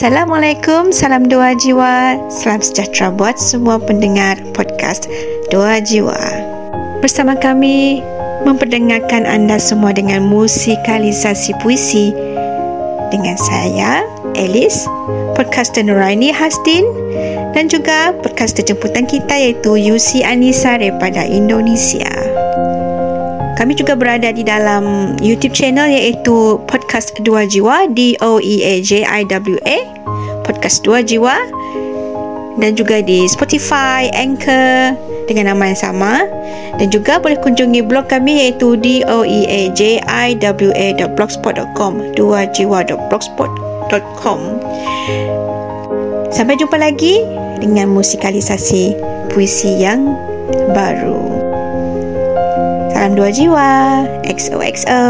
Assalamualaikum, salam doa jiwa, salam sejahtera buat semua pendengar podcast Doa Jiwa. Bersama kami memperdengarkan anda semua dengan musikalisasi puisi dengan saya, Alice, podcaster Nuraini Hasdin dan juga podcaster jemputan kita iaitu Yusi Anissa daripada Indonesia. Kami juga berada di dalam YouTube channel iaitu Podcast Dua Jiwa D-O-E-A-J-I-W-A Podcast Dua Jiwa. Dan juga di Spotify, Anchor dengan nama yang sama. Dan juga boleh kunjungi blog kami iaitu doeajiwa.blogspot.com duajiwa.blogspot.com Sampai jumpa lagi dengan musikalisasi puisi yang baru. Salam dua jiwa. XOXO.